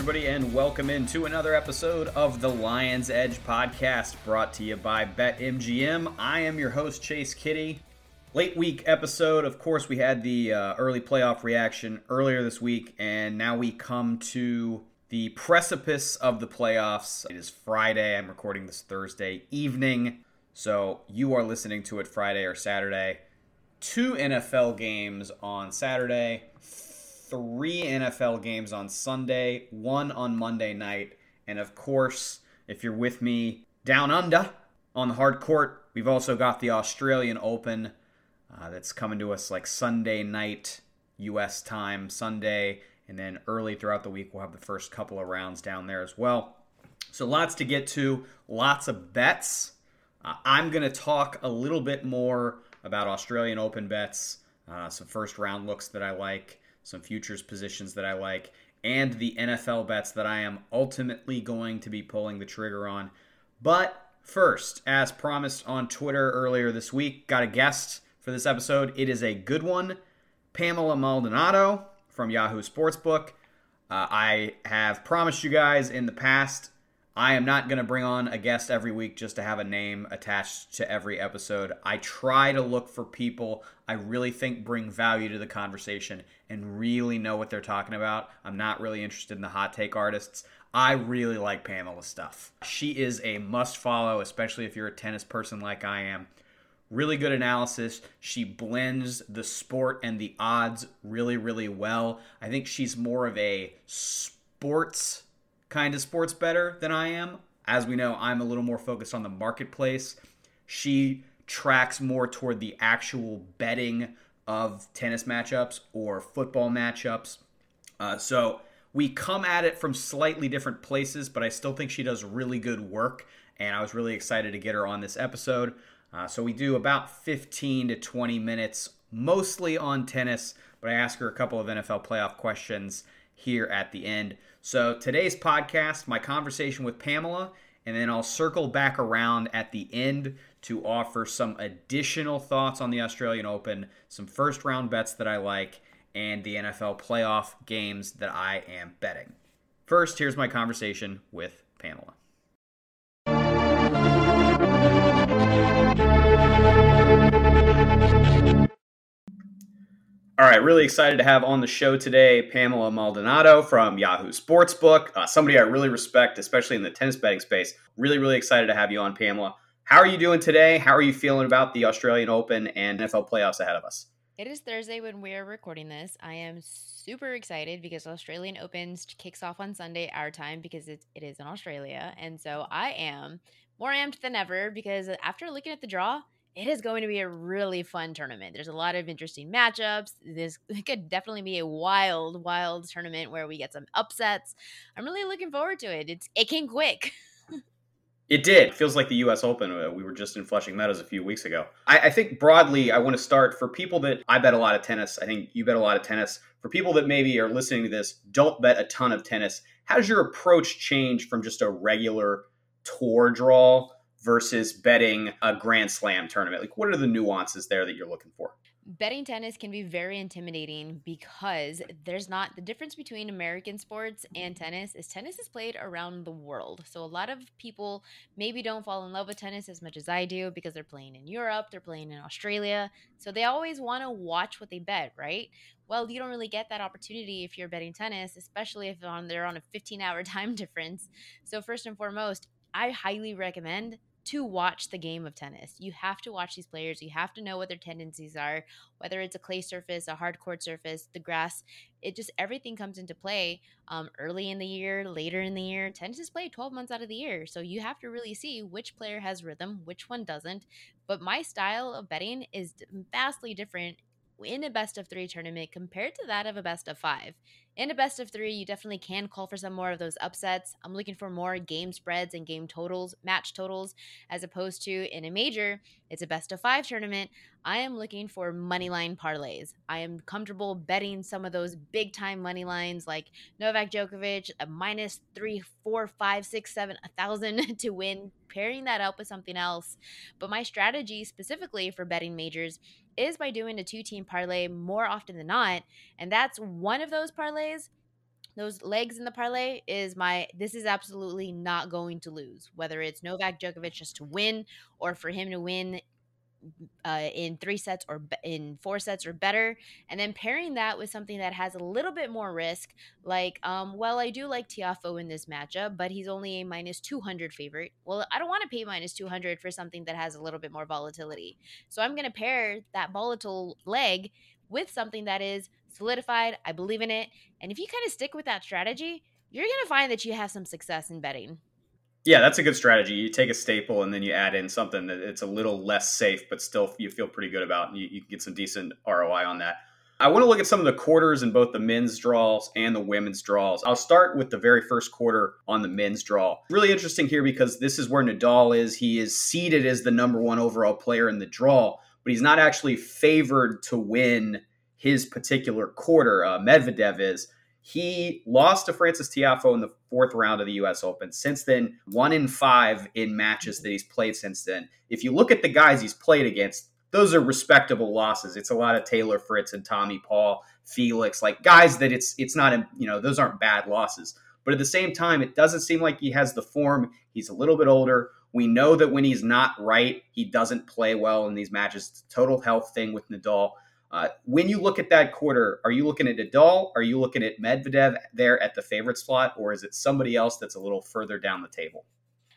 Everybody, and welcome into another episode of the Lions Edge podcast brought to you by BetMGM. I am your host, Chase Kitty. Late week episode. Of course, we had the uh, early playoff reaction earlier this week, and now we come to the precipice of the playoffs. It is Friday. I'm recording this Thursday evening, so you are listening to it Friday or Saturday. Two NFL games on Saturday, three NFL games on Sunday, one on Monday night, and of course, if you're with me down under on the hard court, we've also got the Australian Open uh, that's coming to us like Sunday night U.S. time, Sunday, and then early throughout the week we'll have the first couple of rounds down there as well. So lots to get to, lots of bets. Uh, I'm going to talk a little bit more about Australian Open bets, uh, some first round looks that I like some futures positions that I like, and the NFL bets that I am ultimately going to be pulling the trigger on. But first, as promised on Twitter earlier this week, got a guest for this episode. It is a good one Pamela Maldonado from Yahoo Sportsbook. Uh, I have promised you guys in the past I am not going to bring on a guest every week just to have a name attached to every episode. I try to look for people I really think bring value to the conversation and really know what they're talking about. I'm not really interested in the hot take artists. I really like Pamela's stuff. She is a must follow, especially if you're a tennis person like I am. Really good analysis. She blends the sport and the odds really, really well. I think she's more of a sports kind of sports better than I am. As we know, I'm a little more focused on the marketplace. She tracks more toward the actual betting of tennis matchups or football matchups. Uh, so we come at it from slightly different places, but I still think she does really good work. And I was really excited to get her on this episode. Uh, so we do about 15 to 20 minutes, mostly on tennis, but I ask her a couple of NFL playoff questions here at the end. So today's podcast, my conversation with Pamela, and then I'll circle back around at the end to offer some additional thoughts on the Australian Open, some first round bets that I like, and the NFL playoff games that I am betting. First, here's my conversation with Pamela. All right, really excited to have on the show today Pamela Maldonado from Yahoo Sportsbook, uh, somebody I really respect, especially in the tennis betting space. Really, really excited to have you on, Pamela. How are you doing today? How are you feeling about the Australian Open and NFL playoffs ahead of us? It is Thursday when we are recording this. I am super excited because Australian Opens kicks off on Sunday our time because it, it is in Australia. And so I am more amped than ever because after looking at the draw, it is going to be a really fun tournament. There's a lot of interesting matchups. This could definitely be a wild, wild tournament where we get some upsets. I'm really looking forward to it. It's it came quick. It did. Feels like the U.S. Open. Uh, we were just in Flushing Meadows a few weeks ago. I, I, think broadly, I want to start for people that I bet a lot of tennis. I think you bet a lot of tennis. For people that maybe are listening to this, don't bet a ton of tennis. How does your approach change from just a regular tour draw versus betting a Grand Slam tournament? Like, what are the nuances there that you're looking for? betting tennis can be very intimidating because there's not the difference between American sports and tennis is tennis is played around the world. So a lot of people maybe don't fall in love with tennis as much as I do because they're playing in Europe, they're playing in Australia. So they always want to watch what they bet, right? Well, you don't really get that opportunity if you're betting tennis, especially if they're on a 15 hour time difference. So first and foremost, I highly recommend to watch the game of tennis. You have to watch these players. You have to know what their tendencies are, whether it's a clay surface, a hard court surface, the grass. It just everything comes into play um, early in the year, later in the year. Tennis is played 12 months out of the year. So you have to really see which player has rhythm, which one doesn't. But my style of betting is vastly different in a best of three tournament compared to that of a best of five. In a best of three, you definitely can call for some more of those upsets. I'm looking for more game spreads and game totals, match totals, as opposed to in a major, it's a best of five tournament. I am looking for money line parlays. I am comfortable betting some of those big time money lines like Novak Djokovic, a minus three, four, five, six, seven, a thousand to win, pairing that up with something else. But my strategy specifically for betting majors is by doing a two team parlay more often than not. And that's one of those parlays those legs in the parlay is my this is absolutely not going to lose whether it's Novak Djokovic just to win or for him to win uh, in three sets or in four sets or better, and then pairing that with something that has a little bit more risk, like, um, well, I do like Tiafoe in this matchup, but he's only a minus 200 favorite. Well, I don't want to pay minus 200 for something that has a little bit more volatility. So I'm going to pair that volatile leg with something that is solidified. I believe in it. And if you kind of stick with that strategy, you're going to find that you have some success in betting. Yeah, that's a good strategy. You take a staple and then you add in something that it's a little less safe, but still you feel pretty good about, and you, you can get some decent ROI on that. I want to look at some of the quarters in both the men's draws and the women's draws. I'll start with the very first quarter on the men's draw. Really interesting here because this is where Nadal is. He is seeded as the number one overall player in the draw, but he's not actually favored to win his particular quarter. Uh, Medvedev is. He lost to Francis Tiafoe in the fourth round of the U.S. Open. Since then, one in five in matches that he's played since then. If you look at the guys he's played against, those are respectable losses. It's a lot of Taylor Fritz and Tommy Paul, Felix, like guys that it's it's not you know those aren't bad losses. But at the same time, it doesn't seem like he has the form. He's a little bit older. We know that when he's not right, he doesn't play well in these matches. It's a total health thing with Nadal. Uh, when you look at that quarter, are you looking at Nadal? Are you looking at Medvedev there at the favorite slot, or is it somebody else that's a little further down the table?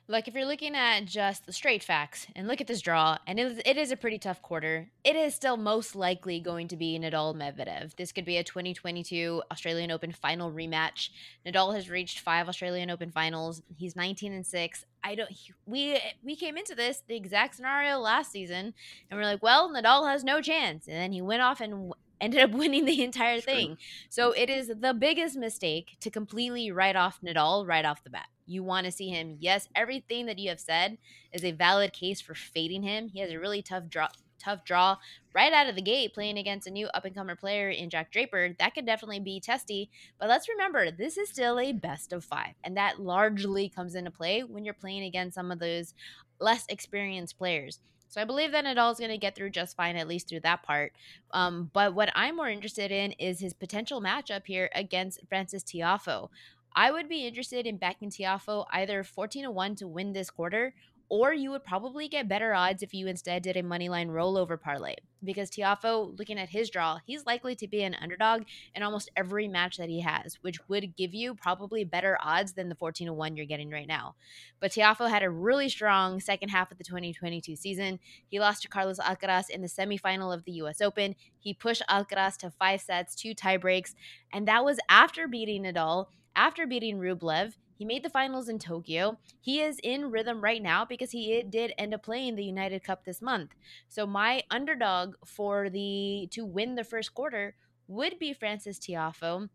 Like if you're looking at just the straight facts and look at this draw, and it is, it is a pretty tough quarter, it is still most likely going to be Nadal Medvedev. This could be a 2022 Australian Open final rematch. Nadal has reached five Australian Open finals. He's 19 and six. I don't. We we came into this the exact scenario last season, and we're like, well, Nadal has no chance, and then he went off and ended up winning the entire thing. So it is the biggest mistake to completely write off Nadal right off the bat. You want to see him. Yes, everything that you have said is a valid case for fading him. He has a really tough draw tough draw right out of the gate playing against a new up and comer player in Jack Draper. That could definitely be testy. But let's remember, this is still a best of five. And that largely comes into play when you're playing against some of those less experienced players. So I believe that Nadal is going to get through just fine, at least through that part. Um, but what I'm more interested in is his potential matchup here against Francis Tiafoe. I would be interested in backing Tiafoe either 14 to 1 to win this quarter or you would probably get better odds if you instead did a moneyline rollover parlay. Because Tiafoe, looking at his draw, he's likely to be an underdog in almost every match that he has, which would give you probably better odds than the 14 to 1 you're getting right now. But Tiafoe had a really strong second half of the 2022 season. He lost to Carlos Alcaraz in the semifinal of the US Open. He pushed Alcaraz to five sets, two tiebreaks, and that was after beating Nadal, after beating Rublev he made the finals in Tokyo. He is in rhythm right now because he did end up playing the United Cup this month. So my underdog for the to win the first quarter would be Francis Tiafoe.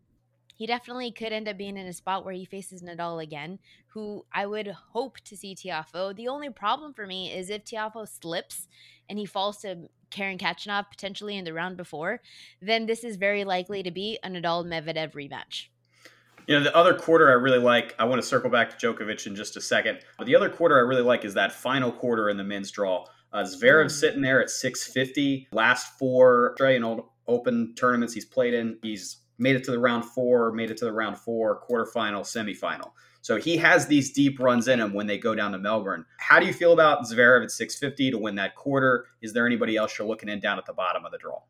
He definitely could end up being in a spot where he faces Nadal again, who I would hope to see Tiafoe. The only problem for me is if Tiafoe slips and he falls to Karen Khachanov potentially in the round before, then this is very likely to be a Nadal Medvedev rematch. You know, the other quarter I really like, I want to circle back to Djokovic in just a second. But the other quarter I really like is that final quarter in the men's draw. Uh, Zverev mm. sitting there at 650. Last four Australian Open tournaments he's played in, he's made it to the round four, made it to the round four, quarterfinal, semifinal. So he has these deep runs in him when they go down to Melbourne. How do you feel about Zverev at 650 to win that quarter? Is there anybody else you're looking in down at the bottom of the draw?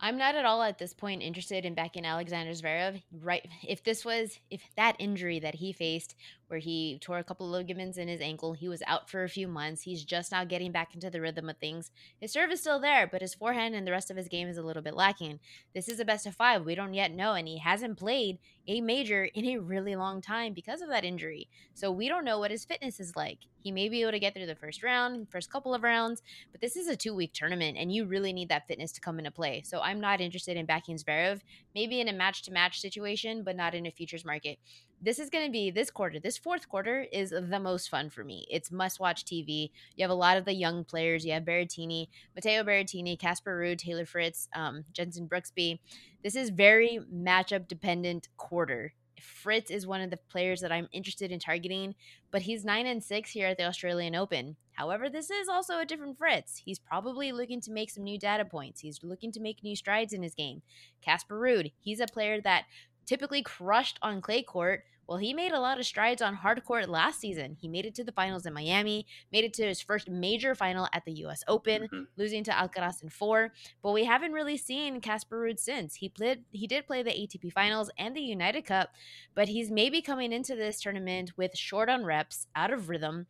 I'm not at all at this point interested in backing Alexander Zverev. Right, if this was if that injury that he faced where he tore a couple of ligaments in his ankle. He was out for a few months. He's just now getting back into the rhythm of things. His serve is still there, but his forehand and the rest of his game is a little bit lacking. This is a best of five. We don't yet know, and he hasn't played a major in a really long time because of that injury. So we don't know what his fitness is like. He may be able to get through the first round, first couple of rounds, but this is a two week tournament, and you really need that fitness to come into play. So I'm not interested in backing Zverev, maybe in a match to match situation, but not in a futures market this is going to be this quarter. This fourth quarter is the most fun for me. It's must watch TV. You have a lot of the young players. You have Berrettini, Matteo Berrettini, Casper Ruud, Taylor Fritz, um, Jenson Brooksby. This is very matchup dependent quarter. Fritz is one of the players that I'm interested in targeting, but he's nine and six here at the Australian Open. However, this is also a different Fritz. He's probably looking to make some new data points. He's looking to make new strides in his game. Casper Ruud, he's a player that typically crushed on clay court, well, he made a lot of strides on hard court last season. He made it to the finals in Miami, made it to his first major final at the US Open, mm-hmm. losing to Alcaraz in four. But we haven't really seen Casper Ruud since. He played he did play the ATP finals and the United Cup, but he's maybe coming into this tournament with short on reps, out of rhythm.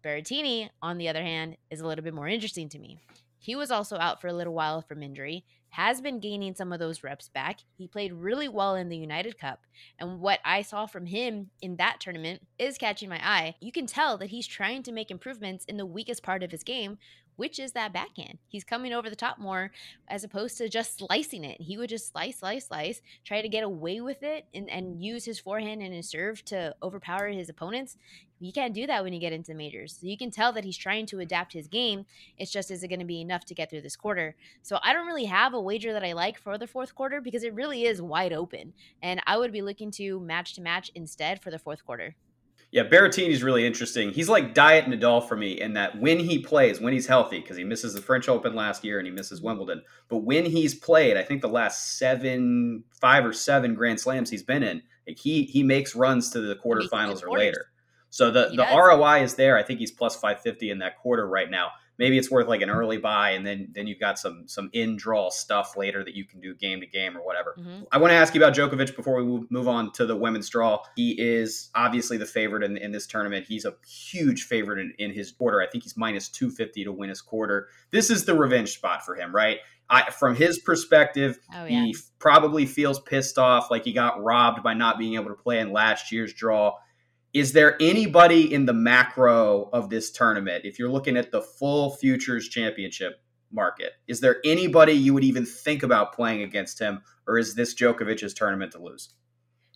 Berrettini, on the other hand, is a little bit more interesting to me. He was also out for a little while from injury has been gaining some of those reps back. He played really well in the United Cup. And what I saw from him in that tournament is catching my eye. You can tell that he's trying to make improvements in the weakest part of his game, which is that backhand. He's coming over the top more as opposed to just slicing it. He would just slice, slice, slice, try to get away with it and, and use his forehand and his serve to overpower his opponents. You can't do that when you get into majors. So you can tell that he's trying to adapt his game. It's just, is it going to be enough to get through this quarter? So I don't really have a wager that I like for the fourth quarter because it really is wide open. And I would be looking to match to match instead for the fourth quarter. Yeah, Berrettini's really interesting. He's like Diet Nadal for me in that when he plays, when he's healthy, because he misses the French Open last year and he misses Wimbledon, but when he's played, I think the last seven, five or seven Grand Slams he's been in, like he he makes runs to the quarterfinals or later. So the he the does. ROI is there. I think he's plus five fifty in that quarter right now maybe it's worth like an early buy and then then you've got some some in draw stuff later that you can do game to game or whatever. Mm-hmm. I want to ask you about Djokovic before we move on to the women's draw. He is obviously the favorite in, in this tournament. He's a huge favorite in, in his quarter. I think he's minus 250 to win his quarter. This is the revenge spot for him, right? I, from his perspective, oh, yeah. he probably feels pissed off, like he got robbed by not being able to play in last year's draw is there anybody in the macro of this tournament, if you're looking at the full futures championship market, is there anybody you would even think about playing against him, or is this Djokovic's tournament to lose?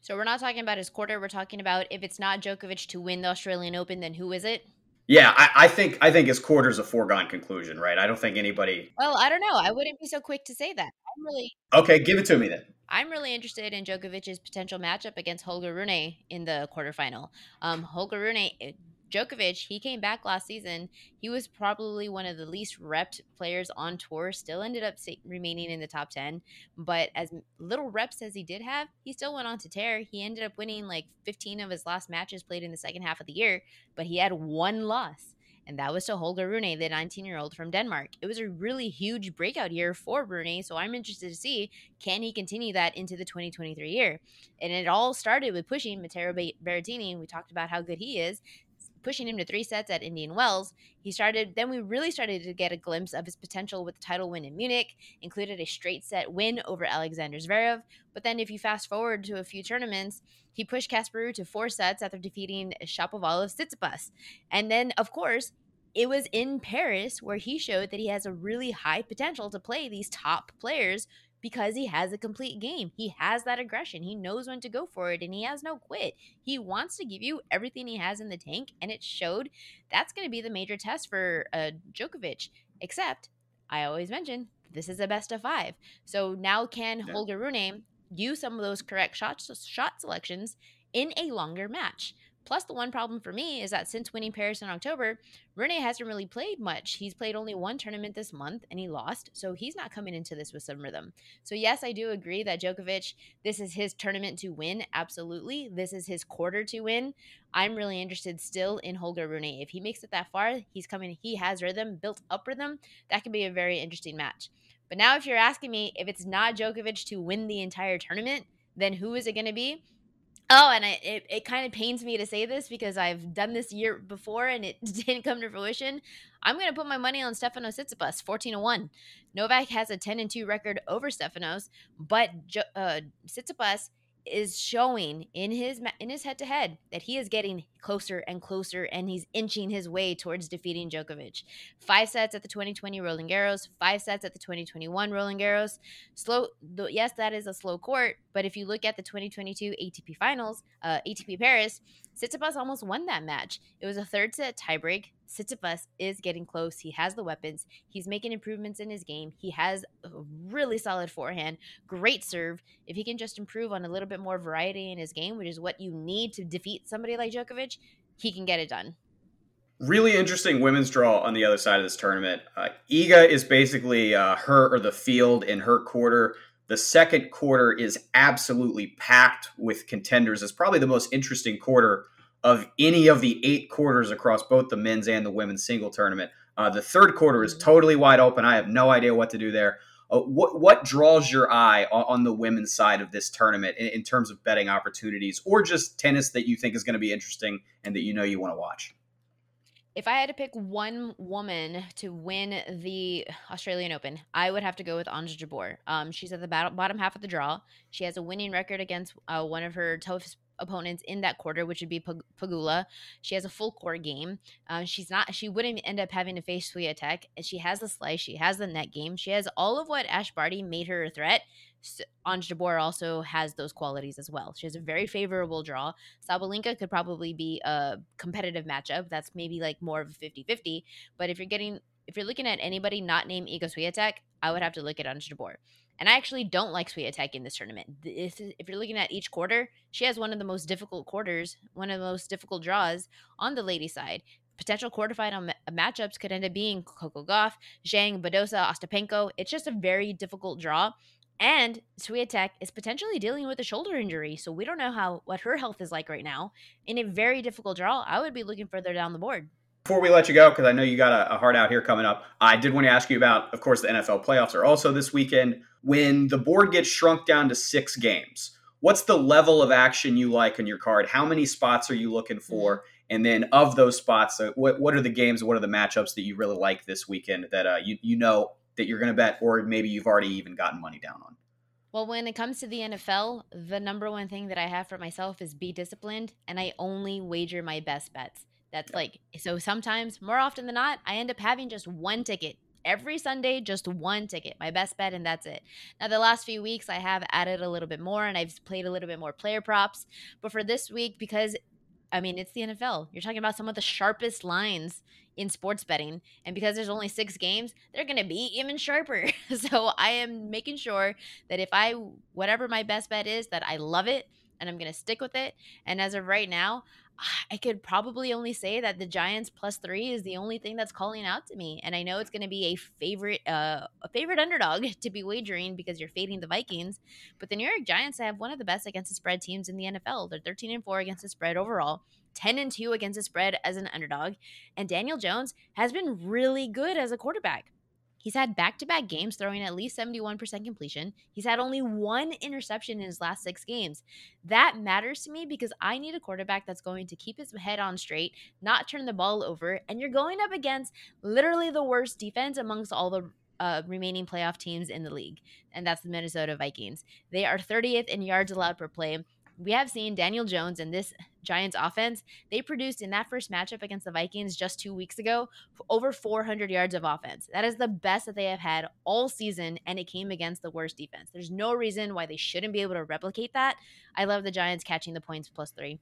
So we're not talking about his quarter. We're talking about if it's not Djokovic to win the Australian Open, then who is it? Yeah, I, I think I think his quarter is a foregone conclusion, right? I don't think anybody. Well, I don't know. I wouldn't be so quick to say that. Really okay. Give it to me then. I'm really interested in Djokovic's potential matchup against Holger Rune in the quarterfinal. Um, Holger Rune, eh, Djokovic, he came back last season. He was probably one of the least repped players on tour. Still ended up remaining in the top 10. But as little reps as he did have, he still went on to tear. He ended up winning like 15 of his last matches played in the second half of the year, but he had one loss and that was to Holger Rune, the 19 year old from Denmark. It was a really huge breakout year for Rune, so I'm interested to see can he continue that into the 2023 year. And it all started with pushing Matteo Berrettini. We talked about how good he is, pushing him to three sets at Indian Wells. He started, then we really started to get a glimpse of his potential with the title win in Munich, included a straight set win over Alexander Zverev. But then if you fast forward to a few tournaments, he pushed Casper to four sets after defeating Shapovalov Tsitsipas. And then, of course, it was in Paris where he showed that he has a really high potential to play these top players because he has a complete game. He has that aggression. He knows when to go for it and he has no quit. He wants to give you everything he has in the tank and it showed that's going to be the major test for uh, Djokovic. Except I always mention this is a best of 5. So now can yeah. Holger Rune use some of those correct shot shot selections in a longer match? Plus, the one problem for me is that since winning Paris in October, Rune hasn't really played much. He's played only one tournament this month and he lost, so he's not coming into this with some rhythm. So, yes, I do agree that Djokovic, this is his tournament to win. Absolutely. This is his quarter to win. I'm really interested still in Holger Rune. If he makes it that far, he's coming, he has rhythm, built up rhythm. That could be a very interesting match. But now, if you're asking me if it's not Djokovic to win the entire tournament, then who is it going to be? Oh, and I, it, it kind of pains me to say this because I've done this year before and it didn't come to fruition. I'm going to put my money on Stefanos Tsitsipas, 14 to 1. Novak has a 10 and 2 record over Stefanos, but uh, Tsitsipas is showing in his in his head to head that he is getting closer and closer and he's inching his way towards defeating Djokovic. 5 sets at the 2020 Roland Garros, 5 sets at the 2021 Roland Garros. Slow yes, that is a slow court, but if you look at the 2022 ATP Finals, uh, ATP Paris, Tsitsipas almost won that match. It was a third set tiebreak. Tsitsipas is getting close. He has the weapons. He's making improvements in his game. He has a really solid forehand, great serve. If he can just improve on a little bit more variety in his game, which is what you need to defeat somebody like Djokovic, he can get it done. Really interesting women's draw on the other side of this tournament. Uh, Iga is basically uh, her or the field in her quarter The second quarter is absolutely packed with contenders. It's probably the most interesting quarter of any of the eight quarters across both the men's and the women's single tournament. Uh, the third quarter is totally wide open. I have no idea what to do there. Uh, what what draws your eye on, on the women's side of this tournament in, in, terms of betting opportunities, or just tennis that you think is going to be interesting and that you know you want to watch? If I had to pick one woman to win the Australian Open, I would have to go with Ons Jabeur. Um, she's at the bottom half of the draw. She has a winning record against uh, one of her toughest opponents in that quarter, which would be Pegula. She has a full court game. Um, she's not. She wouldn't end up having to face Swiatek. She has the slice. She has the net game. She has all of what Ash Barty made her a threat. Ons Jabeur also has those qualities as well. She has a very favorable draw. Sabalenka could probably be a competitive matchup. That's maybe like more of a 50-50. But if you're getting if you're looking at anybody not named Iga Swiatek, I would have to look at Ons Jabeur. And I actually don't like Swiatek in this tournament. If, if you're looking at each quarter, she has one of the most difficult quarters, one of the most difficult draws on the lady side. Potential quarterfinal ma- matchups could end up being Coco Gauff, Zhang, Badosa, Ostapenko. It's just a very difficult draw. And Swiatek is potentially dealing with a shoulder injury, so we don't know how what her health is like right now. In a very difficult draw, I would be looking further down the board. Before we let you go, because I know you got a, a hard out here coming up, I did want to ask you about, of course, the NFL playoffs are also this weekend. When the board gets shrunk down to six games, what's the level of action you like on your card? How many spots are you looking for? Mm-hmm. And then of those spots, uh, what, what are the games, what are the matchups that you really like this weekend that uh, you, you know that you're going to bet, or maybe you've already even gotten money down on? Well, when it comes to the NFL, the number one thing that I have for myself is be disciplined, and I only wager my best bets. That's like, so sometimes, more often than not, I end up having just one ticket. Every Sunday, just one ticket, my best bet, and that's it. Now, the last few weeks, I have added a little bit more and I've played a little bit more player props. But for this week, because I mean, it's the NFL. You're talking about some of the sharpest lines in sports betting. And because there's only six games, they're going to be even sharper. so I am making sure that if I, whatever my best bet is, that I love it and I'm going to stick with it. And as of right now, I could probably only say that the Giants plus three is the only thing that's calling out to me, and I know it's going to be a favorite, uh, a favorite underdog to be wagering because you're fading the Vikings. But the New York Giants have one of the best against the spread teams in the NFL. They're 13 and four against the spread overall, 10 and two against the spread as an underdog, and Daniel Jones has been really good as a quarterback. He's had back to back games throwing at least 71% completion. He's had only one interception in his last six games. That matters to me because I need a quarterback that's going to keep his head on straight, not turn the ball over. And you're going up against literally the worst defense amongst all the uh, remaining playoff teams in the league, and that's the Minnesota Vikings. They are 30th in yards allowed per play we have seen Daniel Jones and this Giants offense. They produced in that first matchup against the Vikings just two weeks ago over 400 yards of offense. That is the best that they have had all season, and it came against the worst defense. There's no reason why they shouldn't be able to replicate that. I love the Giants catching the points plus three.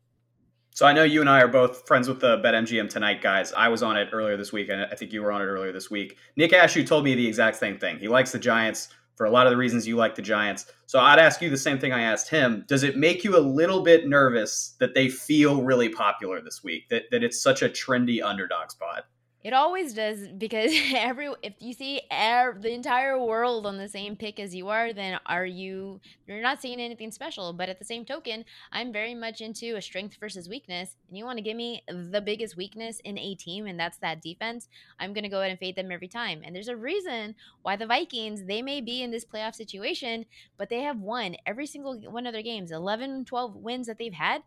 So I know you and I are both friends with the BetMGM tonight guys. I was on it earlier this week, and I think you were on it earlier this week. Nick Ashew told me the exact same thing. He likes the Giants for a lot of the reasons you like the Giants. So I'd ask you the same thing I asked him. Does it make you a little bit nervous that they feel really popular this week? That that it's such a trendy underdog spot? It always does because every if you see the entire world on the same pick as you are, then are you you're not seeing anything special. But at the same token, I'm very much into a strength versus weakness, and you want to give me the biggest weakness in a team, and that's that defense. I'm gonna go ahead and fade them every time. And there's a reason why the Vikings they may be in this playoff situation, but they have won every single one of their games, 11, 12 wins that they've had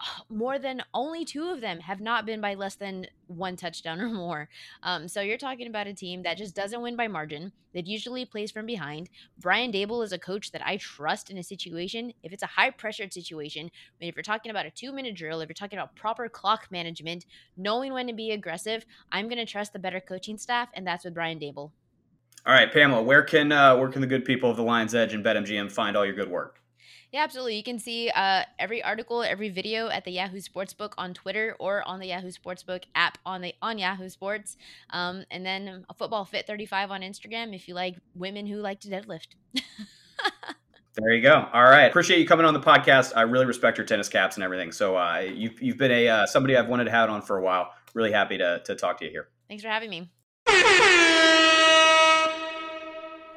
more than only two of them have not been by less than one touchdown or more. Um, so you're talking about a team that just doesn't win by margin, that usually plays from behind. Brian Daboll is a coach that I trust in a situation. If it's a high pressured situation, I mean, if you're talking about a two minute drill, if you're talking about proper clock management, knowing when to be aggressive, I'm going to trust the better coaching staff, and that's with Brian Daboll. All right, Pamela, where can uh, where can the good people of the Lions Edge and BetMGM find all your good work? Yeah, absolutely. You can see uh, every article, every video at the Yahoo Sportsbook on Twitter or on the Yahoo Sportsbook app on the on Yahoo Sports, um, and then a Football Fit thirty five on Instagram if you like women who like to deadlift. There you go. All right. Appreciate you coming on the podcast. I really respect your tennis caps and everything. So uh, you've, you've been a uh, somebody I've wanted to have on for a while. Really happy to, to talk to you here. Thanks for having me.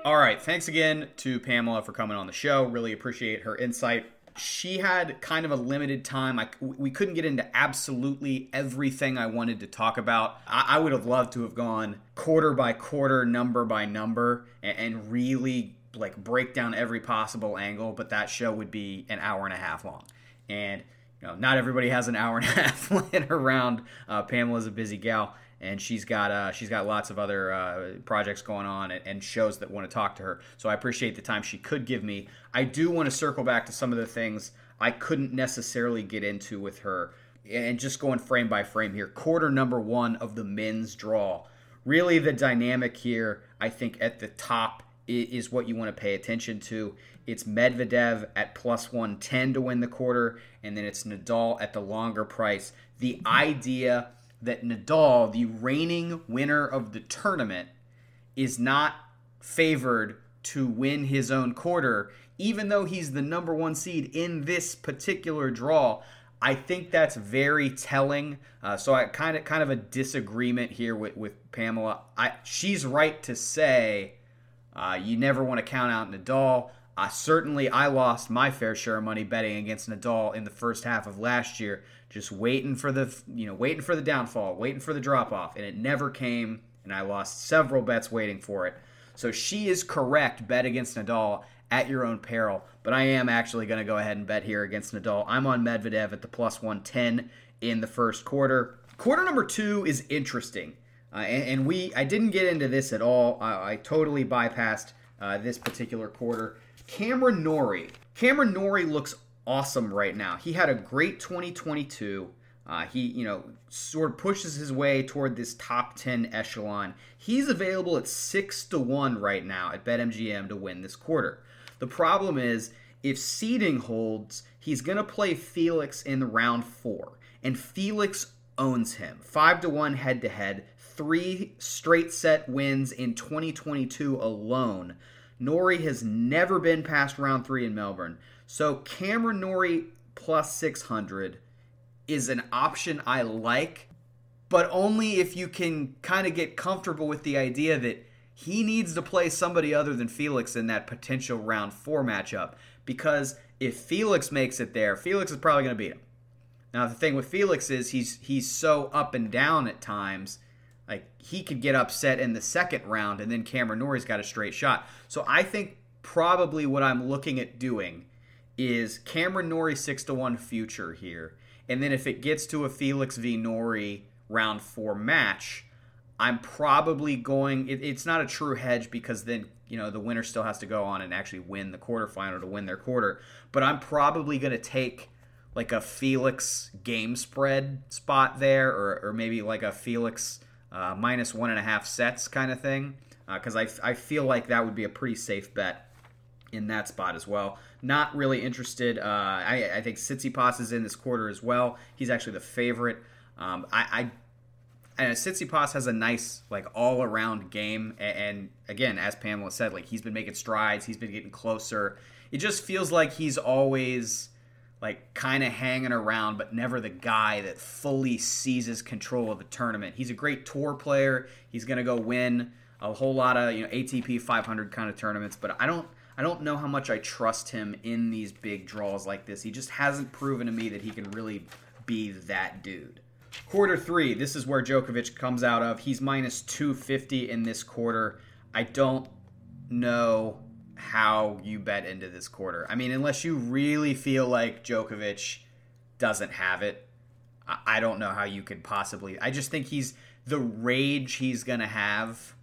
All right. Thanks again to Pamela for coming on the show. Really appreciate her insight. She had kind of a limited time. I, we couldn't get into absolutely everything I wanted to talk about. I, I would have loved to have gone quarter by quarter, number by number, and, and really like break down every possible angle, but that show would be an hour and a half long. And you know, not everybody has an hour and a half laying around. Uh, Pamela's a busy gal, and she's got uh, she's got lots of other uh, projects going on and, and, shows that want to talk to her. So I appreciate the time she could give me. I do want to circle back to some of the things I couldn't necessarily get into with her, and just going frame by frame here. Quarter number one of the men's draw. Really, the dynamic here, I think, at the top is what you want to pay attention to. It's Medvedev at plus 110 to win the quarter, and then it's Nadal at the longer price. The idea that Nadal, the reigning winner of the tournament, is not favored to win his own quarter, even though he's the number one seed in this particular draw. I think that's very telling. Uh, so I kind of kind of a disagreement here with, with Pamela. I she's right to say uh, you never want to count out Nadal. Uh, certainly, I lost my fair share of money betting against Nadal in the first half of last year, just waiting for the you know waiting for the downfall, waiting for the drop off, and it never came. And I lost several bets waiting for it. So she is correct. Bet against Nadal at your own peril. But I am actually going to go ahead and bet here against Nadal. I'm on Medvedev at the plus 110 in the first quarter. Quarter number two is interesting. Uh, and, and, we, I didn't get into this at all. I, I totally bypassed uh, this particular quarter. Cameron Norrie. Cameron Norrie looks awesome right now. He had a great 2022. Uh, he, you know, sort of pushes his way toward this top 10 echelon. He's available at 6 to 1 right now at BetMGM to win this quarter. The problem is, if seeding holds, he's going to play Felix in round 4. And Felix owns him. 5 to 1 head to head three straight set wins in 2022 alone. Norrie has never been past round three in Melbourne. So Cameron Norrie plus 600 is an option I like, but only if you can kind of get comfortable with the idea that he needs to play somebody other than Felix in that potential round four matchup. Because if Felix makes it there, Felix is probably going to beat him. Now the thing with Felix is he's he's so up and down at times like he could get upset in the second round, and then Cameron Norrie's got a straight shot. So I think probably what I'm looking at doing is Cameron Norrie six to one future here, and then if it gets to a Felix v Norrie round four match, I'm probably going. It, it's not a true hedge because then you know the winner still has to go on and actually win the quarterfinal to win their quarter. But I'm probably going to take like a Felix game spread spot there, or, or maybe like a Felix uh, minus one and a half sets kind of thing, because uh, I, I feel like that would be a pretty safe bet in that spot as well. Not really interested. Uh, I, I think Tsitsipas is in this quarter as well. He's actually the favorite. Um, I, I and Tsitsipas has a nice like all around game, and, and again, as Pamela said, like he's been making strides. He's been getting closer. It just feels like he's always like kind of hanging around, but never the guy that fully seizes control of a tournament. He's a great tour player. He's to go win a whole lot of you know ATP 500 kind of tournaments, but I don't I don't know how much I trust him in these big draws like this. He just hasn't proven to me that he can really be that dude. Quarter three, this is where Djokovic comes out of. He's minus 250 in this quarter. I don't know how you bet into this quarter. I mean, unless you really feel like Djokovic doesn't have it, I don't know how you could possibly. I just think he's the rage he's going to have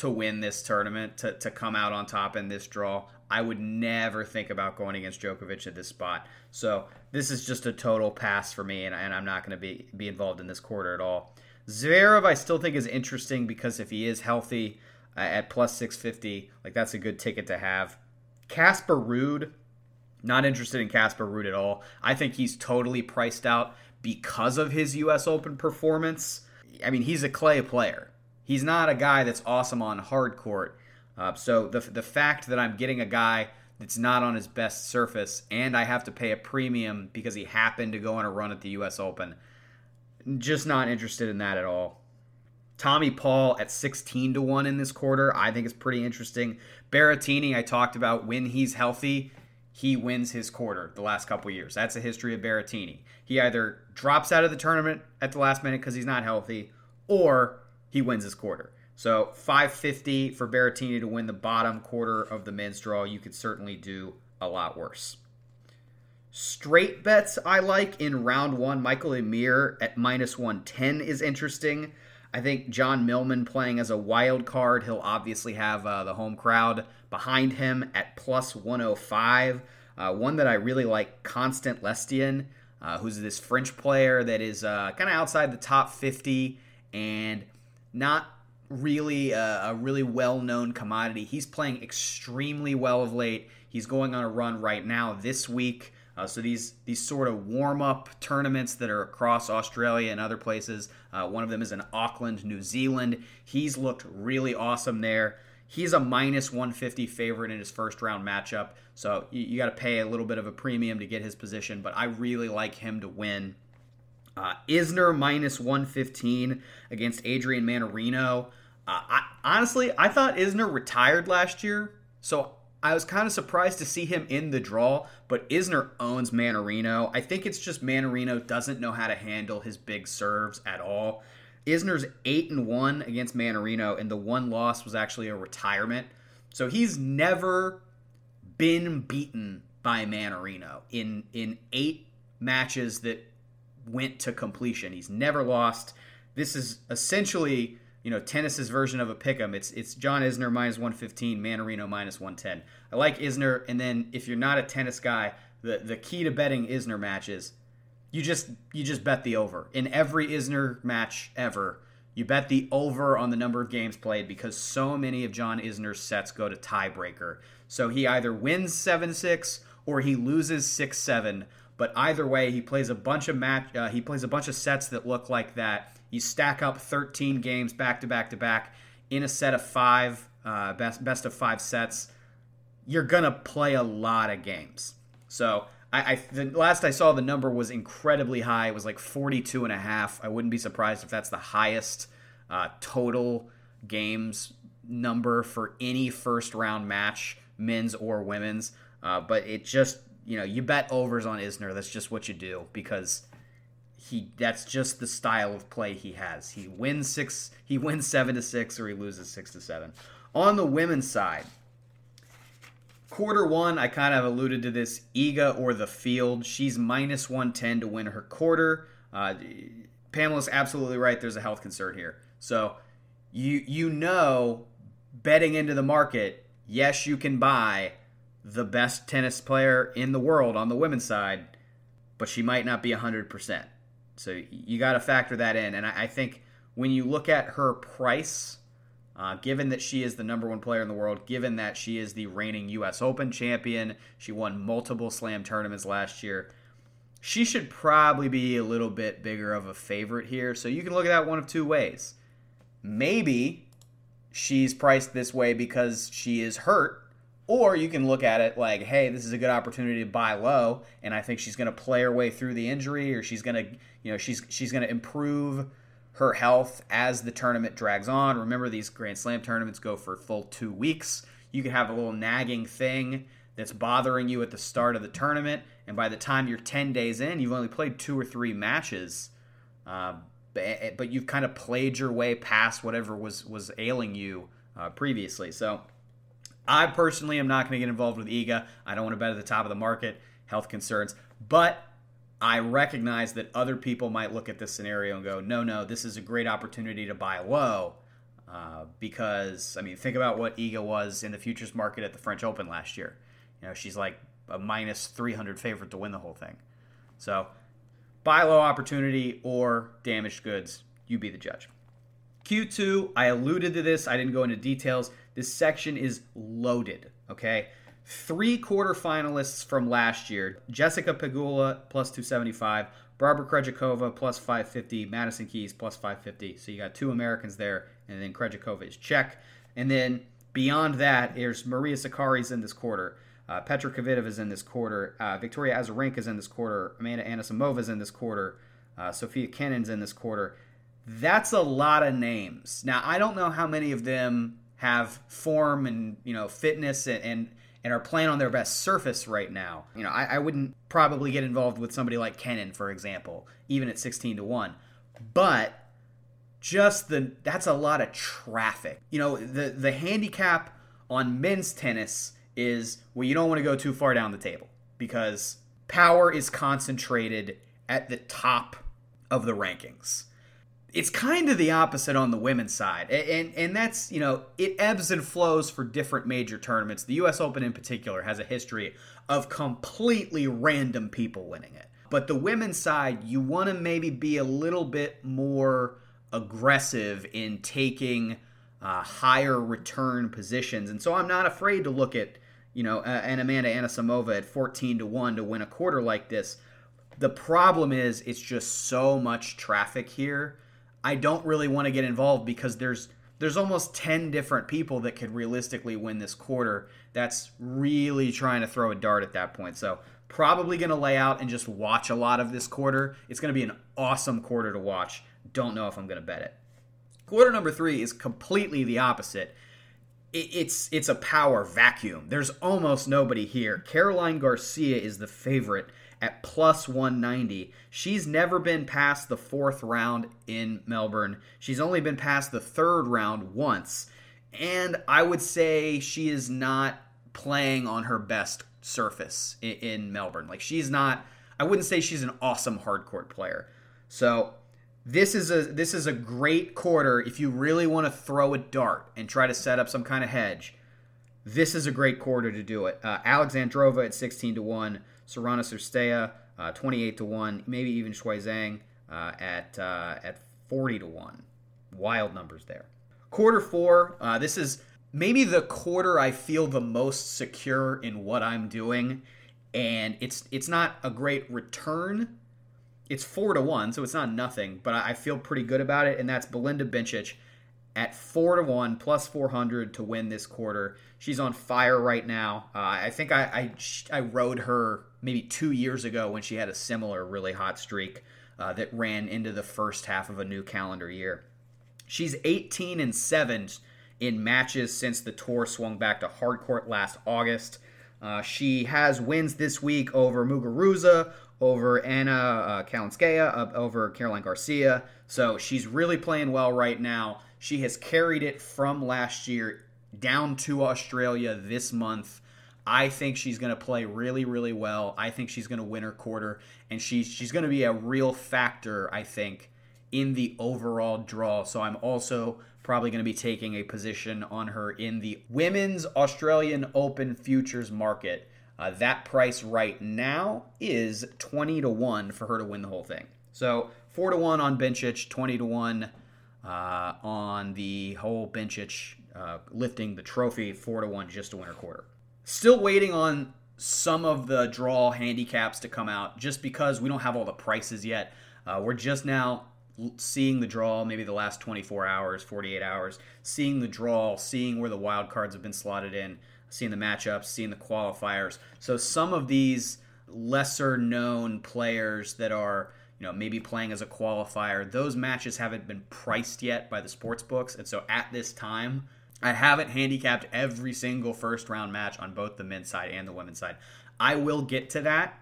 to win this tournament, to, to come out on top in this draw. I would never think about going against Djokovic at this spot. So this is just a total pass for me, and, and I'm not going to be, be involved in this quarter at all. Zverev, I still think is interesting because if he is healthy, uh, at plus 650. Like that's a good ticket to have. Casper Ruud, not interested in Casper Ruud at all. I think he's totally priced out because of his U.S. Open performance. I mean, he's a clay player. He's not a guy that's awesome on hard court. Uh, so the the fact that I'm getting a guy that's not on his best surface and I have to pay a premium because he happened to go on a run at the U.S. Open, just not interested in that at all. Tommy Paul at 16 to 1 in this quarter, I think is pretty interesting. Berrettini, I talked about when he's healthy, he wins his quarter the last couple years. That's a history of Berrettini. He either drops out of the tournament at the last minute because he's not healthy, or he wins his quarter. So 550 for Berrettini to win the bottom quarter of the men's draw. You could certainly do a lot worse. Straight bets I like in round one. Michael Amir at minus 110 is interesting. I think John Millman playing as a wild card. He'll obviously have uh, the home crowd behind him at plus 105. Uh, one that I really like, Constant Lestienne, uh, who's this French player that is uh, kind of outside the top 50 and not really a, a really well known commodity. He's playing extremely well of late. He's going on a run right now this week. Uh, so these these sort of warm up tournaments that are across Australia and other places. Uh, one of them is in Auckland, New Zealand. He's looked really awesome there. He's a minus 150 favorite in his first round matchup, so you, you got to pay a little bit of a premium to get his position. But I really like him to win. Uh, Isner minus 115 against Adrian Mannarino. Uh, I, honestly, I thought Isner retired last year, so I was kind of surprised to see him in the draw, but Isner owns Mannarino. I think it's just Mannarino doesn't know how to handle his big serves at all. Isner's 8 and 1 against Mannarino, and the one loss was actually a retirement. So he's never been beaten by Mannarino in in 8 matches that went to completion. He's never lost. This is essentially you know, tennis's version of a pick'em. It's it's John Isner minus 115, Mannarino minus 110. I like Isner, and then if you're not a tennis guy, the the key to betting Isner matches, you just you just bet the over in every Isner match ever. You bet the over on the number of games played because so many of John Isner's sets go to tiebreaker. So he either wins 7 6 or he loses 6 7. But either way, he plays a bunch of match. Uh, he plays a bunch of sets that look like that you stack up 13 games back to back to back in a set of five, uh, best best of five sets. You're gonna play a lot of games. So I, I the last I saw the number was incredibly high. It was like 42 and a half. I wouldn't be surprised if that's the highest uh, total games number for any first round match, men's or women's. Uh, but it just you know you bet overs on Isner. That's just what you do because he that's just the style of play he has. He wins six, he wins seven to six, or he loses six to seven. On the women's side, quarter one, I kind of alluded to this. Iga or the field, she's minus one ten to win her quarter. Uh, Pamela's absolutely right. There's a health concern here, so you you know, betting into the market, yes, you can buy the best tennis player in the world on the women's side, but she might not be hundred percent. So you got to factor that in. And I, I, think when you look at her price, uh, given that she is the number one player in the world, given that she is the reigning U.S. Open champion, she won multiple slam tournaments last year. She should probably be a little bit bigger of a favorite here. So you can look at that one of two ways. Maybe she's priced this way because she is hurt or you can look at it like, hey, this is a good opportunity to buy low, and I think she's going to play her way through the injury, or she's going to, you know, she's she's going to improve her health as the tournament drags on. Remember, these Grand Slam tournaments go for full two weeks. You can have a little nagging thing that's bothering you at the start of the tournament, and by the time you're 10 days in, you've only played two or three matches. Uh, but you've kind of played your way past whatever was was ailing you uh, previously. So I personally am not going to get involved with Iga. I don't want to bet at the top of the market, health concerns. But I recognize that other people might look at this scenario and go, no, no, this is a great opportunity to buy low. Uh, because, I mean, think about what Iga was in the futures market at the French Open last year. You know, she's like a minus 300 favorite to win the whole thing. So, buy low opportunity or damaged goods. You be the judge. Q2, I alluded to this. I didn't go into details. This section is loaded, okay? Three quarterfinalists from last year Jessica Pegula plus 275, Barbara Krejcikova plus 550, Madison Keys plus 550. So you got two Americans there, and then Krejcikova is Czech. And then beyond that, there's Maria Sakkari's in this quarter. Uh, Petra Kvitova is in this quarter. Uh, Victoria Azarenka is in this quarter. Amanda Anisimova is in this quarter. Uh, Sofia Kenin's in this quarter That's a lot of names. Now, I don't know how many of them have form and, you know, fitness and, and and are playing on their best surface right now. You know, I, I, wouldn't probably get involved with somebody like Kenin, for example, even at 16 to 1. But just the that's a lot of traffic. You know, the the handicap on men's tennis is well, you don't want to go too far down the table because power is concentrated at the top of the rankings. It's kind of the opposite on the women's side. And, and, that's, you know, it ebbs and flows for different major tournaments. The US Open in particular has a history of completely random people winning it. But the women's side, you want to maybe be a little bit more aggressive in taking uh, higher return positions. And so I'm not afraid to look at, you know, uh, an Amanda Anisimova at 14 to 1 to win a quarter like this. The problem is it's just so much traffic here. I don't really want to get involved because there's there's almost 10 different people that could realistically win this quarter. That's really trying to throw a dart at that point. So, probably going to lay out and just watch a lot of this quarter. It's going to be an awesome quarter to watch. Don't know if I'm going to bet it. Quarter number three is completely the opposite. It's it's a power vacuum. There's almost nobody here. Caroline Garcia is the favorite at plus 190. She's never been past the fourth round in Melbourne. She's only been past the third round once. And I would say she is not playing on her best surface in, in Melbourne. Like she's not I wouldn't say she's an awesome hardcourt player. So this is a this is a great quarter if you really want to throw a dart and try to set up some kind of hedge. This is a great quarter to do it. Uh, Alexandrova at 16 to 1, Sorana Cirstea uh, 28 to 1, maybe even Shuai Zhang uh, at uh, at 40 to 1. Wild numbers there. Quarter 4, uh, this is maybe the quarter I feel the most secure in what I'm doing and it's it's not a great return it's four to one, so it's not nothing, but I feel pretty good about it. And that's Belinda Bencic at four to one plus 400 to win this quarter. She's on fire right now. Uh, I think I, I, I rode her maybe two years ago when she had a similar really hot streak uh, that ran into the first half of a new calendar year. She's 18 and seven in matches since the tour swung back to hardcourt last August. Uh, she has wins this week over Muguruza, over Anna uh, Kalinskaya, uh, over Caroline Garcia. So she's really playing well right now. She has carried it from last year down to Australia this month. I think she's going to play really, really well. I think she's going to win her quarter, and she's she's going to be a real factor. I think in the overall draw. So I'm also probably going to be taking a position on her in the women's Australian Open futures market. Uh, that price right now is 20 to 1 for her to win the whole thing. So 4 to 1 on Bencic, 20 to 1 uh, on the whole Bencic uh, lifting the trophy, 4 to 1 just to win her quarter. Still waiting on some of the draw handicaps to come out just because we don't have all the prices yet. Uh, we're just now seeing the draw, maybe the last 24 hours, 48 hours, seeing the draw, seeing where the wild cards have been slotted in seeing the matchups, seeing the qualifiers. So some of these lesser known players that are you know maybe playing as a qualifier those matches haven't been priced yet by the sports books and so at this time i haven't handicapped every single first round match on both the men's side and the women's side i will get to that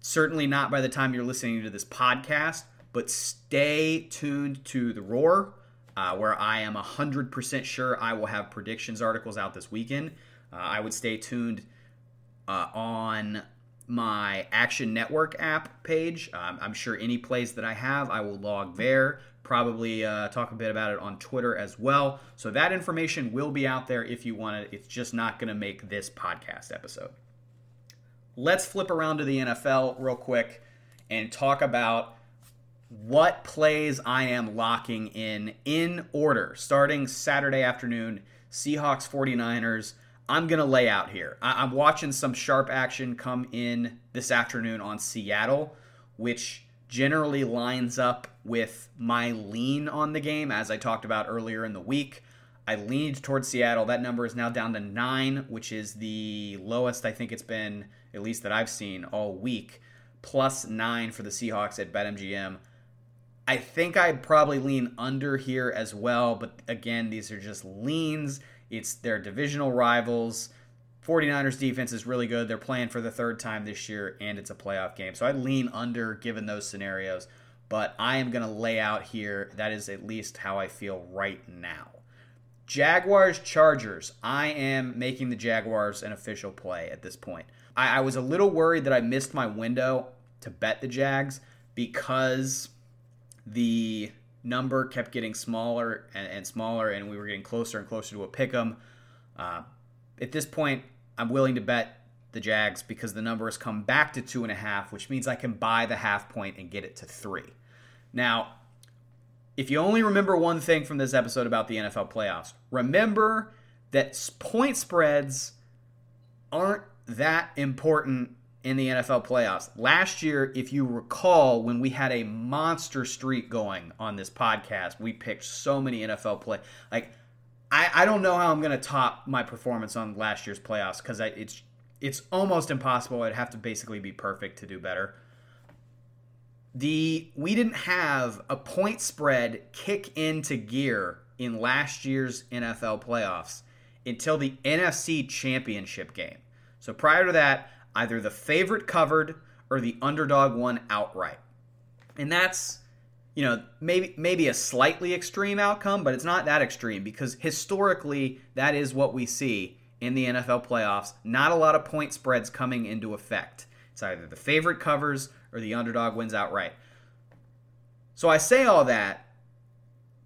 certainly not by the time you're listening to this podcast but stay tuned to the roar uh, where I am 100% sure I will have predictions articles out this weekend. Uh, I would stay tuned uh, on my Action Network app page. Um, I'm sure any plays that I have, I will log there. Probably uh, talk a bit about it on Twitter as well. So that information will be out there if you want it. It's just not going to make this podcast episode. Let's flip around to the NFL real quick and talk about what plays I am locking in in order. Starting Saturday afternoon, Seahawks 49ers. I'm going to lay out here. I- am watching some sharp action come in this afternoon on Seattle, which generally lines up with my lean on the game, as I talked about earlier in the week. I leaned towards Seattle. That number is now down to nine, which is the lowest I think it's been, at least that I've seen all week. Plus nine for the Seahawks at BetMGM. I think I'd probably lean under here as well, but again, these are just leans. It's their divisional rivals. 49ers defense is really good. They're playing for the third time this year, and it's a playoff game. So I'd lean under given those scenarios, but I am going to lay out here. That is at least how I feel right now. Jaguars Chargers. I am making the Jaguars an official play at this point. I, I was a little worried that I missed my window to bet the Jags because the number kept getting smaller and, and, smaller, and we were getting closer and closer to a pick 'em. Uh, at this point, I'm willing to bet the Jags because the number has come back to two and a half, which means I can buy the half point and get it to three. Now, if you only remember one thing from this episode about the NFL playoffs, remember that point spreads aren't that important in the NFL playoffs. Last year, if you recall, when we had a monster streak going on this podcast, we picked so many NFL play. Like, I, I don't know how I'm going to top my performance on last year's playoffs because it's it's almost impossible. I'd have to basically be perfect to do better. The we didn't have a point spread kick into gear in last year's NFL playoffs until the NFC Championship game. So prior to that, either the favorite covered or the underdog won outright. And that's you know, maybe maybe a slightly extreme outcome, but it's not that extreme because historically that is what we see in the NFL playoffs. Not a lot of point spreads coming into effect. It's either the favorite covers or the underdog wins outright. So I say all that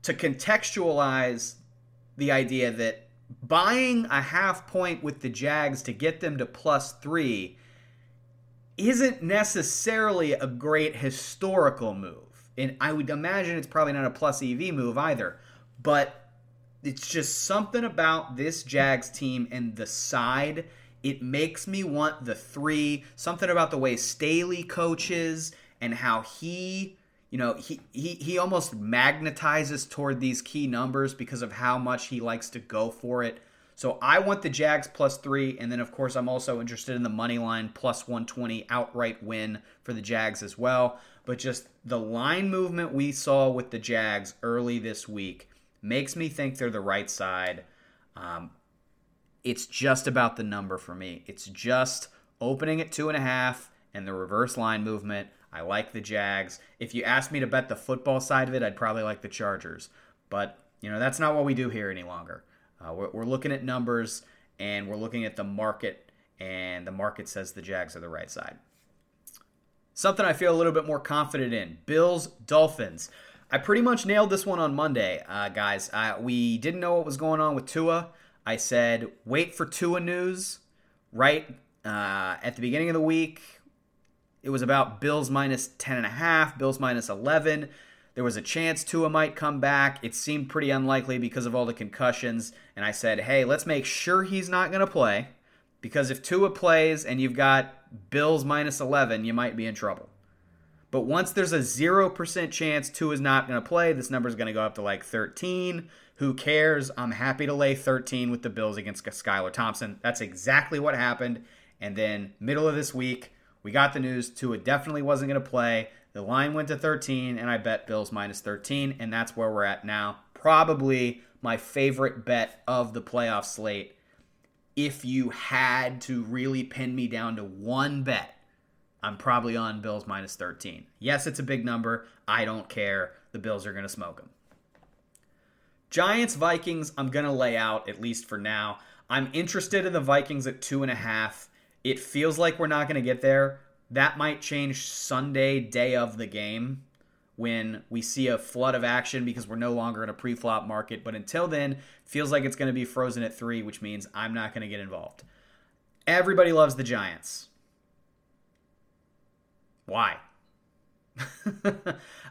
to contextualize the idea that buying a half point with the Jags to get them to plus 3 isn't necessarily a great historical move and I would imagine it's probably not a plus EV move either. But it's just something about this Jags team and the side. It makes me want the three. Something about the way Staley coaches and how he, you know, he, he, he almost magnetizes toward these key numbers because of how much he likes to go for it. So I want the Jags plus three, and then of course I'm also interested in the money line plus 120 outright win for the Jags as well. But just the line movement we saw with the Jags early this week makes me think they're the right side. Um, it's just about the number for me. It's just opening at two and a half and the reverse line movement. I like the Jags. If you asked me to bet the football side of it, I'd probably like the Chargers. But, you know, that's not what we do here any longer. Uh, we're, we're looking at numbers and we're looking at the market, and the market says the Jags are the right side. Something I feel a little bit more confident in Bills, Dolphins. I pretty much nailed this one on Monday, uh, guys. We didn't know what was going on with Tua. I said, wait for Tua news. Right uh, at the beginning of the week, it was about Bills minus 10.5, Bills minus 11. There was a chance Tua might come back. It seemed pretty unlikely because of all the concussions. And I said, hey, let's make sure he's not going to play. Because if Tua plays and you've got Bills minus 11, you might be in trouble. But once there's a 0% chance Tua is not going to play, this number is going to go up to like 13. Who cares? I'm happy to lay 13 with the Bills against Skylar Thompson. That's exactly what happened. And then, middle of this week, we got the news Tua definitely wasn't going to play. The line went to 13, and I bet Bills minus 13, and that's where we're at now. Probably my favorite bet of the playoff slate. If you had to really pin me down to one bet, I'm probably on Bills minus 13. Yes, it's a big number. I don't care. The Bills are going to smoke them. Giants Vikings, I'm going to lay out, at least for now. I'm interested in the Vikings at two and a half. It feels like we're not going to get there. That might change Sunday, day of the game, when we see a flood of action because we're no longer in a pre-flop market. But until then, feels like it's going to be frozen at three, which means I'm not going to get involved. Everybody loves the Giants. Why?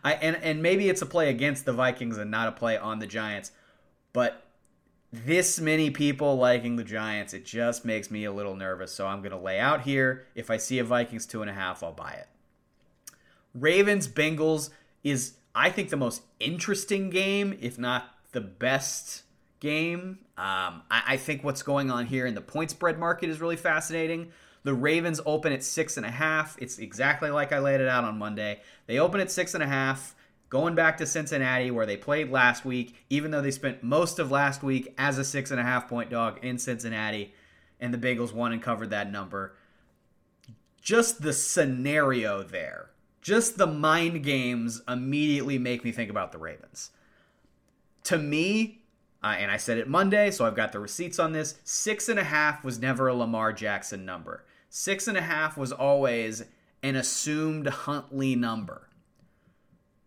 I and and maybe it's a play against the Vikings and not a play on the Giants, but this many people liking the Giants, it just makes me a little nervous. So I'm going to lay out here. If I see a Vikings two and a half, I'll buy it. Ravens Bengals is, I think, the most interesting game, if not the best game. Um, I, I think what's going on here in the point spread market is really fascinating. The Ravens open at six and a half. It's exactly like I laid it out on Monday. They open at six and a half. going back to Cincinnati where they played last week, even though they spent most of last week as a six and a half point dog in Cincinnati, and the Bengals won and covered that number. Just the scenario there, just the mind games immediately make me think about the Ravens. To me, uh, and I said it Monday, so I've got the receipts on this. Six and a half was never a Lamar Jackson number. Six and a half was always an assumed Huntley number.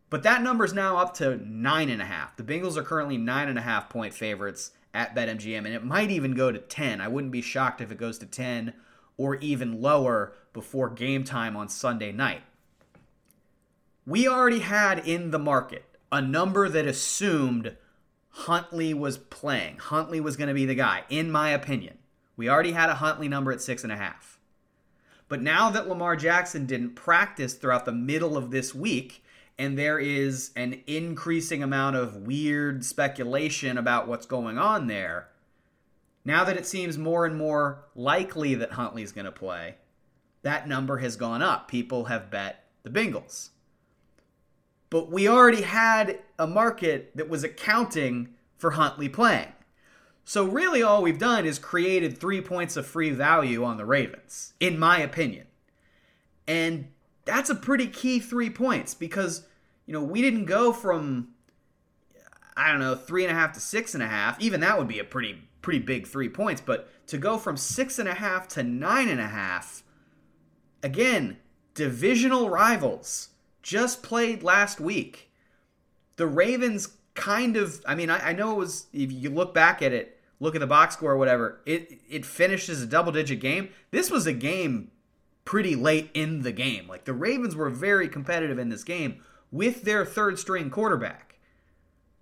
But that number is now up to nine and a half. The Bengals are currently nine and a half point favorites at BetMGM, and it might even go to 10. I wouldn't be shocked if it goes to 10 or even lower before game time on Sunday night. We already had in the market a number that assumed Huntley was playing. Huntley was going to be the guy, in my opinion. We already had a Huntley number at six and a half. But now that Lamar Jackson didn't practice throughout the middle of this week, and there is an increasing amount of weird speculation about what's going on there, now that it seems more and more likely that Huntley's going to play, that number has gone up. People have bet the Bengals. But we already had a market that was accounting for Huntley playing. So, really, all we've done is created three points of free value on the Ravens, in my opinion. And that's a pretty key three points because, you know, we didn't go from, I don't know, three and a half to six and a half. Even that would be a pretty, pretty big three points. But to go from six and a half to nine and a half, again, divisional rivals just played last week. The Ravens kind of, I mean, I, I, know it was, if you look back at it, look at the box score or whatever, it, it finished as a double digit game. This was a game pretty late in the game. Like the Ravens were very competitive in this game with their third string quarterback.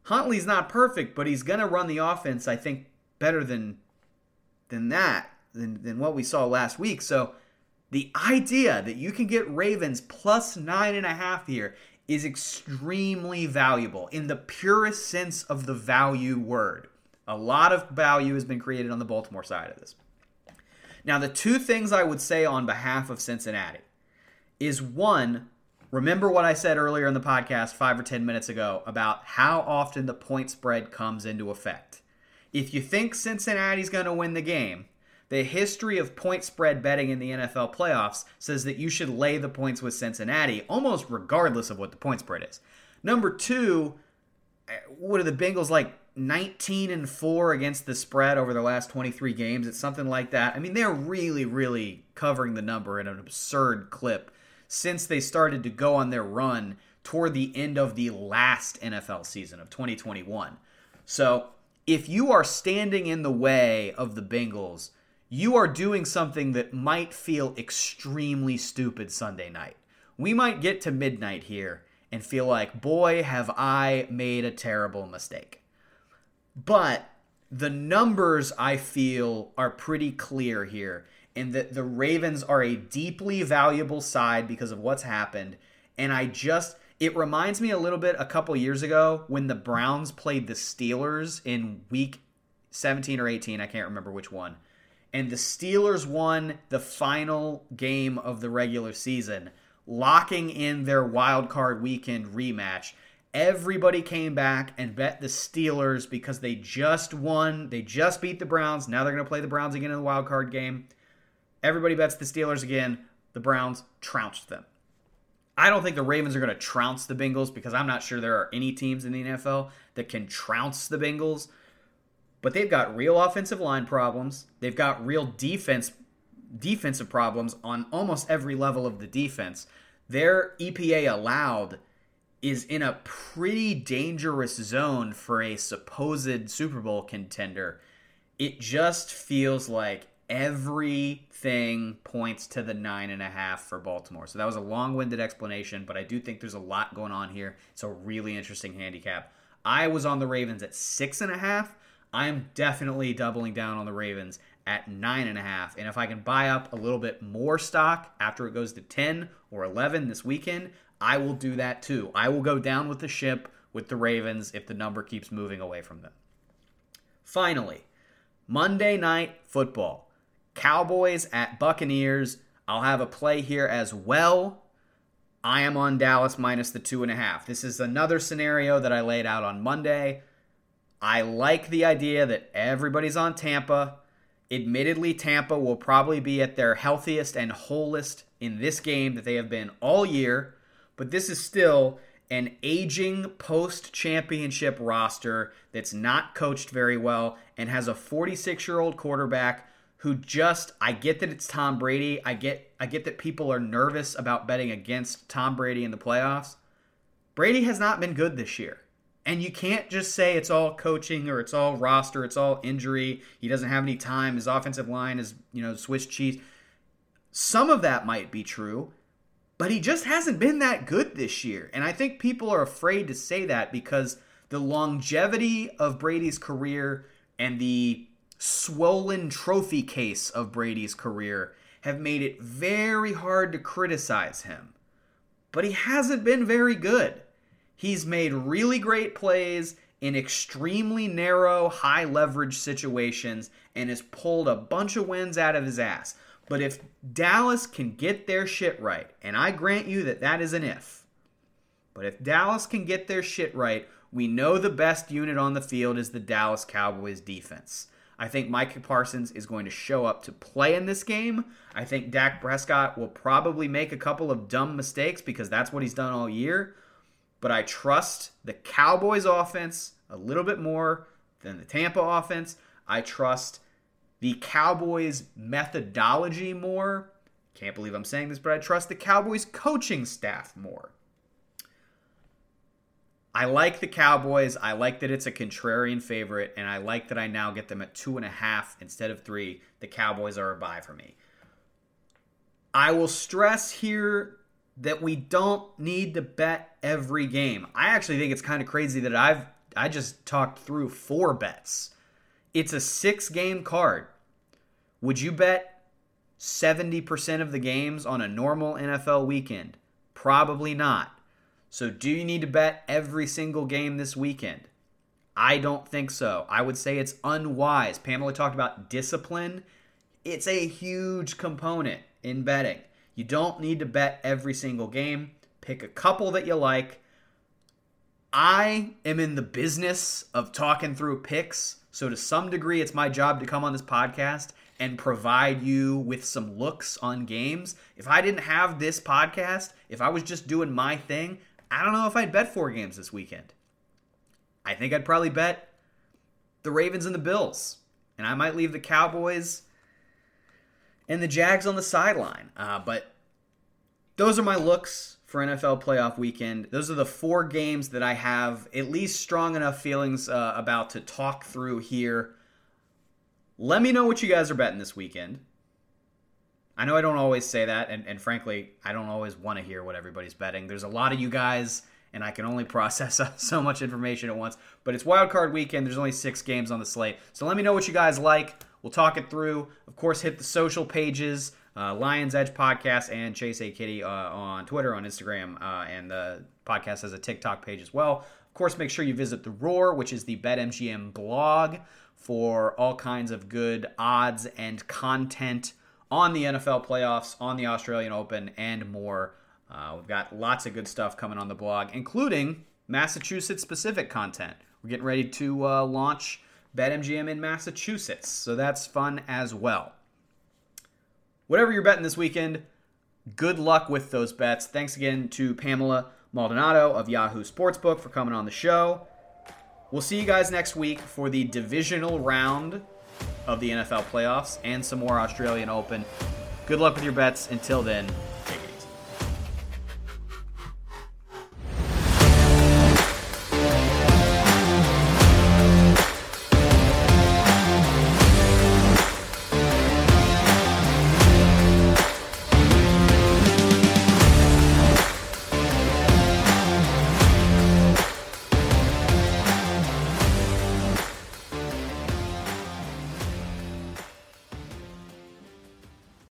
Huntley's not perfect, but he's going to run the offense, I think, better than than that, than, than what we saw last week. So the idea that you can get Ravens plus nine and a half here is extremely valuable in the purest sense of the value word. A lot of value has been created on the Baltimore side of this. Now, the two things I would say on behalf of Cincinnati is one, remember what I said earlier in the podcast five or 10 minutes ago about how often the point spread comes into effect. If you think Cincinnati's going to win the game, the history of point spread betting in the NFL playoffs says that you should lay the points with Cincinnati almost regardless of what the point spread is. Number two, eh, what are the Bengals like 19 and 4 against the spread over the last 23 games? It's something like that. I mean, they're really, really covering the number in an absurd clip since they started to go on their run toward the end of the last NFL season of 2021. So, if you are standing in the way of the Bengals, you are doing something that might feel extremely stupid Sunday night. We might get to midnight here and feel like, boy, have I made a terrible mistake. But the numbers I feel are pretty clear here, in that the Ravens are a deeply valuable side because of what's happened. And I just, it reminds me a little bit a couple years ago when the Browns played the Steelers in week 17 or 18. I can't remember which one and the Steelers won the final game of the regular season, locking in their wild card weekend rematch. Everybody came back and bet the Steelers because they just won. They just beat the Browns. Now they're going to play the Browns again in the wild card game. Everybody bets the Steelers again. The Browns trounced them. I don't think the Ravens are going to trounce the Bengals because I'm not sure there are any teams in the NFL that can trounce the Bengals but they've got real offensive line problems. They've got real defense defensive problems on almost every level of the defense. Their EPA allowed is in a pretty dangerous zone for a supposed Super Bowl contender. It just feels like everything points to the nine and a half for Baltimore. So that was a long winded explanation, but I do think there's a lot going on here. It's a really interesting handicap. I was on the Ravens at six and a half. I'm definitely doubling down on the Ravens at nine and a half. And if I can buy up a little bit more stock after it goes to 10 or 11 this weekend, I will do that too. I will go down with the ship with the Ravens if the number keeps moving away from them. Finally, Monday night football. Cowboys at Buccaneers. I'll have a play here as well. I am on Dallas minus the two and a half. This is another scenario that I laid out on Monday. I like the idea that everybody's on Tampa. Admittedly, Tampa will probably be at their healthiest and wholest in this game that they have been all year, but this is still an aging post championship roster that's not coached very well and has a 46 year old quarterback who just I get that it's Tom Brady. I get I get that people are nervous about betting against Tom Brady in the playoffs. Brady has not been good this year. And you can't just say it's all coaching or it's all roster, it's all injury. He doesn't have any time. His offensive line is, you know, Swiss cheese. Some of that might be true, but he just hasn't been that good this year. And I think people are afraid to say that because the longevity of Brady's career and the swollen trophy case of Brady's career have made it very hard to criticize him. But he hasn't been very good. He's made really great plays in extremely narrow, high leverage situations and has pulled a bunch of wins out of his ass. But if Dallas can get their shit right, and I grant you that that is an if, but if Dallas can get their shit right, we know the best unit on the field is the Dallas Cowboys defense. I think Micah Parsons is going to show up to play in this game. I think Dak Prescott will probably make a couple of dumb mistakes because that's what he's done all year. But I trust the Cowboys offense a little bit more than the Tampa offense. I trust the Cowboys' methodology more. Can't believe I'm saying this, but I trust the Cowboys' coaching staff more. I like the Cowboys. I like that it's a contrarian favorite, and I like that I now get them at two and a half instead of three. The Cowboys are a buy for me. I will stress here that we don't need to bet every game. I actually think it's kind of crazy that I've I just talked through four bets. It's a six game card. Would you bet 70% of the games on a normal NFL weekend? Probably not. So, do you need to bet every single game this weekend? I don't think so. I would say it's unwise. Pamela talked about discipline. It's a huge component in betting. You don't need to bet every single game. Pick a couple that you like. I am in the business of talking through picks so, to some degree, it's my job to come on this podcast and provide you with some looks on games. If I didn't have this podcast, if I was just doing my thing, I don't know if I'd bet four games this weekend. I think I'd probably bet the Ravens and the Bills. And I might leave the Cowboys and the Jags on the sideline. Uh, but those are my looks for NFL playoff weekend. Those are the four games that I have at least strong enough feelings uh, about to talk through here. Let me know what you guys are betting this weekend. I know I don't always say that, and, and frankly, I don't always want to hear what everybody's betting. There's a lot of you guys, and I can only process so much information at once. But it's wild card weekend. There's only six games on the slate. So let me know what you guys like. We'll talk it through. Of course, hit the social pages uh, Lions Edge Podcast and Chase A Kiddy uh, on Twitter, on Instagram, uh, and the podcast has a TikTok page as well. Of course, make sure you visit The Roar, which is the BetMGM blog, for all kinds of good odds and content on the NFL playoffs, on the Australian Open, and more. Uh, we've got lots of good stuff coming on the blog, including Massachusetts specific content. We're getting ready to uh, launch BetMGM in Massachusetts, so that's fun as well whatever you're betting this weekend, good luck with those bets. Thanks again to Pamela Maldonado of Yahoo Sportsbook for coming on the show. We'll see you guys next week for the divisional round of the NFL playoffs and some more Australian Open. Good luck with your bets. Until then,